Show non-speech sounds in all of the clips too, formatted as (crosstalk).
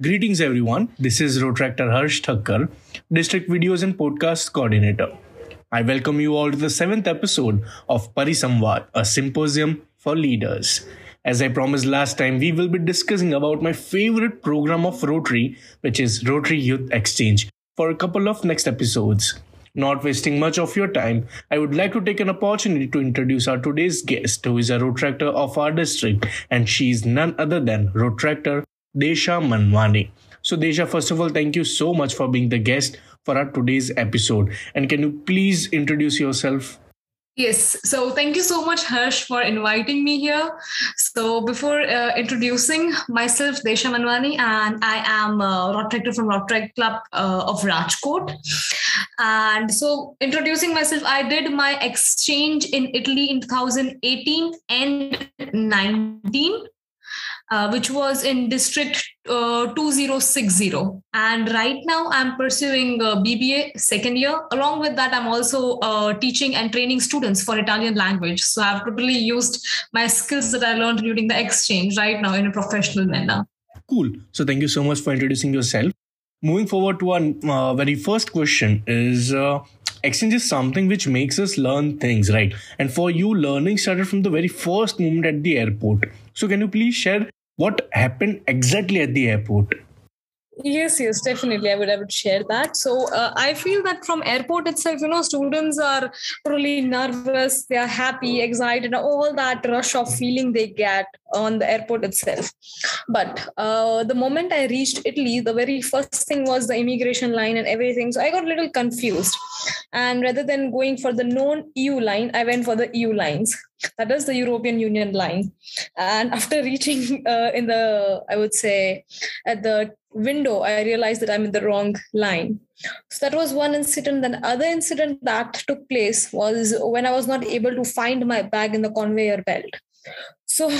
Greetings, everyone. This is Rotaractor Harsh Thakkar, District Videos and Podcast Coordinator. I welcome you all to the seventh episode of Parisamvad, a symposium for leaders. As I promised last time, we will be discussing about my favorite program of Rotary, which is Rotary Youth Exchange, for a couple of next episodes. Not wasting much of your time, I would like to take an opportunity to introduce our today's guest, who is a Rotaractor of our district, and she is none other than Rotaractor Desha Manwani. So, Desha, first of all, thank you so much for being the guest for our today's episode. And can you please introduce yourself? Yes, so thank you so much, Harsh, for inviting me here. So, before uh, introducing myself, Desha Manwani, and I am a Rotaractor from Rotaract Club uh, of Rajkot. And so, introducing myself, I did my exchange in Italy in 2018 and 19 uh, which was in District uh, 2060. And right now I'm pursuing BBA second year. Along with that, I'm also uh, teaching and training students for Italian language. So I've totally used my skills that I learned during the exchange right now in a professional manner. Cool. So thank you so much for introducing yourself. Moving forward to our uh, very first question is uh, exchange is something which makes us learn things, right? And for you, learning started from the very first moment at the airport. So, can you please share what happened exactly at the airport? Yes, yes, definitely. I would, I would share that. So uh, I feel that from airport itself, you know, students are really nervous. They are happy, excited, all that rush of feeling they get on the airport itself. But uh, the moment I reached Italy, the very first thing was the immigration line and everything. So I got a little confused. And rather than going for the known EU line, I went for the EU lines. That is the European Union line. And after reaching uh, in the, I would say, at the window, I realized that I'm in the wrong line. So that was one incident. Then other incident that took place was when I was not able to find my bag in the conveyor belt. So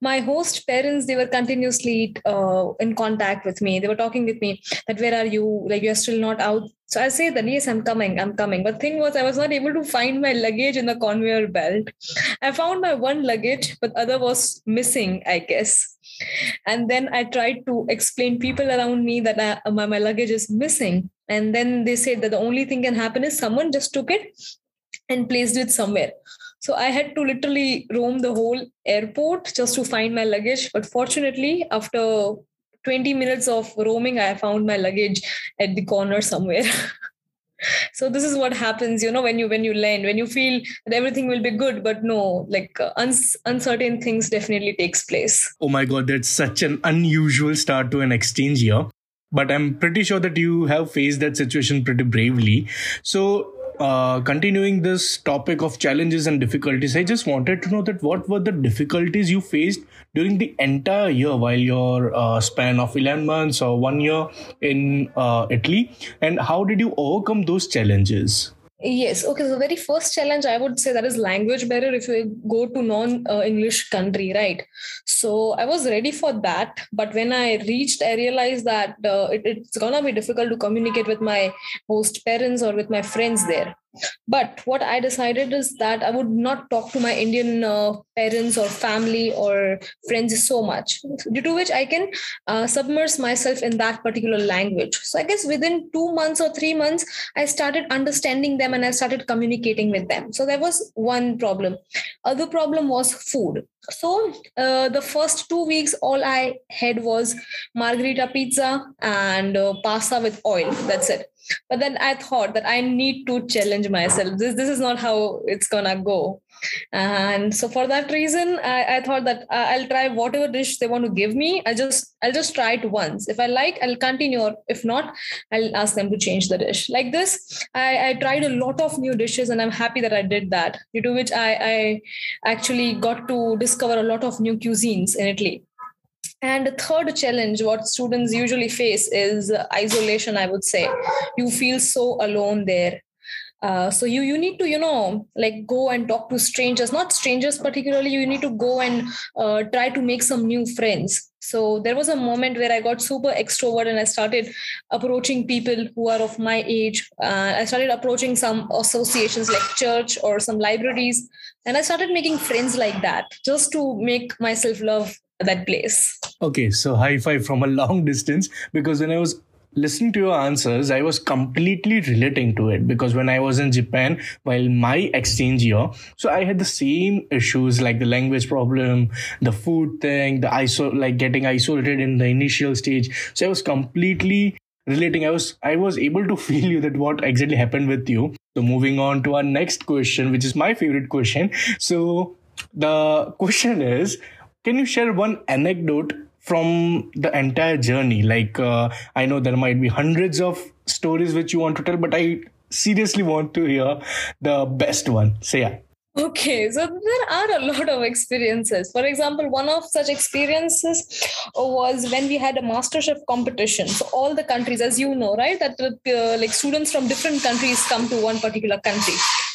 my host parents, they were continuously uh, in contact with me. They were talking with me that where are you? Like you're still not out. So I say that yes, I'm coming, I'm coming. But thing was, I was not able to find my luggage in the conveyor belt. I found my one luggage, but other was missing, I guess and then i tried to explain people around me that I, my, my luggage is missing and then they said that the only thing can happen is someone just took it and placed it somewhere so i had to literally roam the whole airport just to find my luggage. But fortunately after 20 minutes of roaming i found my luggage at the corner somewhere. (laughs) So this is what happens you know when you when you land when you feel that everything will be good but no like uh, uns- uncertain things definitely takes place. Oh my god that's such an unusual start to an exchange year but i'm pretty sure that you have faced that situation pretty bravely. So uh, continuing this topic of challenges and difficulties, I just wanted to know that what were the difficulties you faced during the entire year while your uh, span of 11 months or one year in uh, Italy, and how did you overcome those challenges? Yes. Okay. So the very first challenge I would say that is language barrier if you go to non-English country, right? So I was ready for that, but when I reached, I realized that uh, it, it's gonna be difficult to communicate with my host parents or with my friends there. But what I decided is that I would not talk to my Indian uh, parents or family or friends so much, due to which I can uh, submerge myself in that particular language. So I guess within two months or three months, I started understanding them and I started communicating with them. So that was one problem. Other problem was food. So uh, the first two weeks, all I had was margherita pizza and uh, pasta with oil. That's it. But then I thought that I need to challenge myself. This this is not how it's gonna go. And so for that reason, I, I thought that uh, I'll try whatever dish they want to give me. I just I'll just try it once. If I like, I'll continue. Or if not, I'll ask them to change the dish. Like this, I, I tried a lot of new dishes, and I'm happy that I did that. Due to which I, I actually got to discover a lot of new cuisines in Italy. And the third challenge, what students usually face is isolation, I would say. You feel so alone there. Uh, so you you need to you know like go and talk to strangers not strangers particularly you need to go and uh, try to make some new friends so there was a moment where i got super extrovert and i started approaching people who are of my age uh, i started approaching some associations like church or some libraries and i started making friends like that just to make myself love that place Okay, so high five from a (laughs) long distance because when I was listening to your answers, I was completely relating to it because when I was in Japan while my exchange year, so I had the same issues like the language problem, the food thing, the iso like getting isolated in the initial stage. So I was completely relating. I was I was able to (laughs) feel you that what exactly happened with you. So moving on to our next question, which is my favorite question. So the question is, can you share one anecdote from the entire journey like uh, i know there might be hundreds of stories which you want to tell but i seriously want to hear the best one so yeah Okay, so there are a lot of experiences. For example, one of such experiences was when we had a MasterChef competition. So all the countries, as you know, right, that uh, like students from different countries come to one particular country.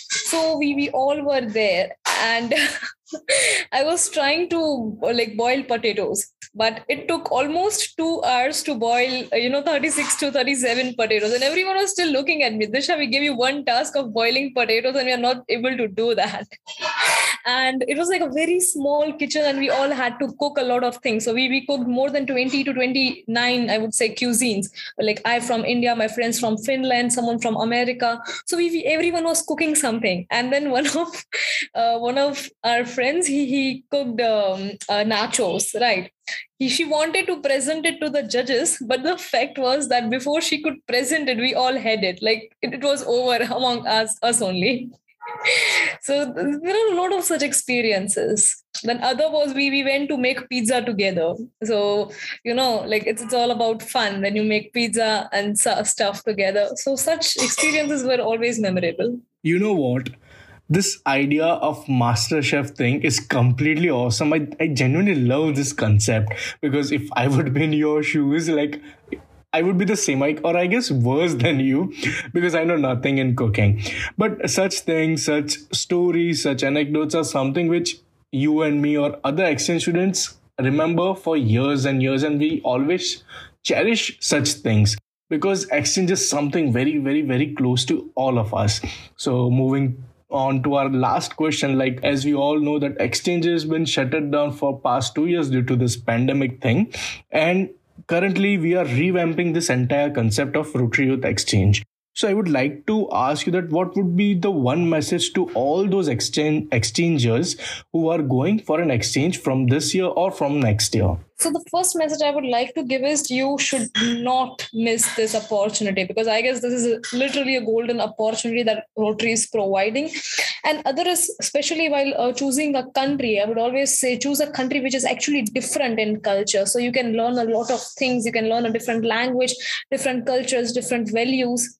So we we all were there, and (laughs) (laughs) I was trying to like boil potatoes but it took almost two hours to boil, uh, you know, 36 to 37 potatoes. And everyone was still looking at me. Disha, we gave you one task of boiling potatoes and we are not able to do that. (laughs) and it was like a very small kitchen and we all had to cook a lot of things. So we, we cooked more than 20 to 29, I would say, cuisines. Like I from India, my friends from Finland, someone from America. So we, we everyone was cooking something. And then one of (laughs) uh, one of our friends, he, he cooked um, uh, nachos, right? he, she wanted to present it to the judges but the fact was that before she could present it we all had it. Like it, it was over among us us only. (laughs) So there are a lot of such experiences. Then other was we we went to make pizza together. So you know like it's, it's all about fun when you make pizza and stuff together. So such experiences were always memorable. You know what this idea of master chef thing is completely awesome I, I genuinely love this concept because if i would be in your shoes like I would be the same, like, or I guess worse than you, because I know nothing in cooking. But such things, such stories, such anecdotes are something which you and me or other exchange students remember for years and years, and we always cherish such things because exchange is something very, very, very close to all of us. So, moving on to our last question. Like as we all know that exchange has been shuttered down for past two years due to this pandemic thing. And currently we are revamping this entire concept of rotary youth exchange. So I would like to ask you that what would be the one message to all those exchange exchangers who are going for an exchange from this year or from next year? So the first message I would like to give is you should not miss this opportunity because I guess this is literally a golden opportunity that Rotary is providing. And other is especially while uh, choosing a country, I would always say choose a country which is actually different in culture. So you can learn a lot of things. You can learn a different language, different cultures, different values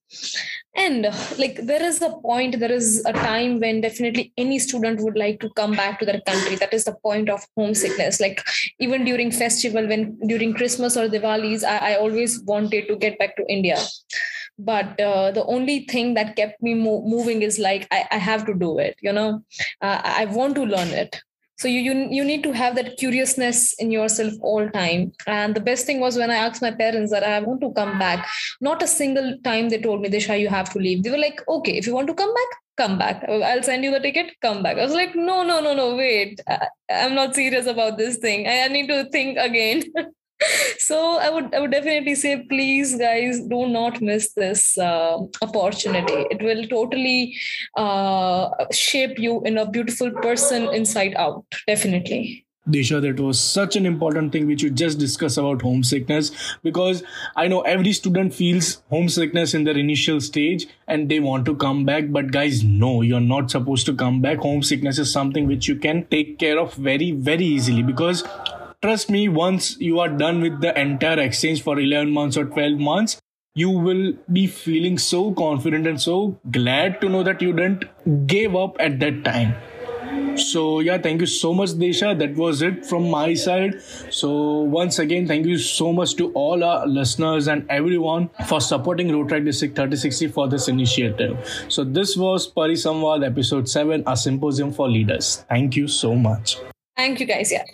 and like there is a point there is a time when definitely any student would like to come back to their country. That is the point of homesickness. Like even during festival when during christmas or diwalis i, I always wanted to get back to india. But uh, the only thing that kept me mo- moving is like I, I have to do it you know? Uh, i want to learn it so you, you you need to have that curiousness in yourself all time. And the best thing was when i asked my parents that i want to come back not a single time they told me disha you have to leave. They were like okay if you want to come back come back. I'll send you the ticket come back. I was like no no no no wait. I'm not serious about this thing. I need to think again (laughs) so i would i would definitely say please guys do not miss this uh, opportunity it will totally uh, shape you in a beautiful person inside out definitely Disha, that was such an important thing which you just discussed about homesickness because I know every student feels homesickness in their initial stage and they want to come back. But guys, no, you're not supposed to come back. Homesickness is something which you can take care of very, very easily because trust me, once you are done with the entire exchange for 11 months or 12 months, you will be feeling so confident and so glad to know that you didn't give up at that time. So yeah, thank you so much, Desha. That was it from my side. So once again, thank you so much to all our listeners and everyone for supporting Rotaract District 3060 for this initiative. So this was Parisamvad episode 7, a symposium for leaders. Thank you so much. Thank you guys. Yeah.